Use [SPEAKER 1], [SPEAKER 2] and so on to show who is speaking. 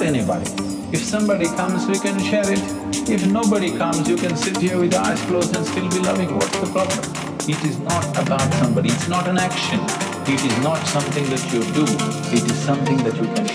[SPEAKER 1] not anybody. If somebody comes, we can share it. If nobody comes, you can sit here with eyes closed and still be loving. What's the problem? It is not about somebody. It's not an action. It is not something that you do. It is something that you can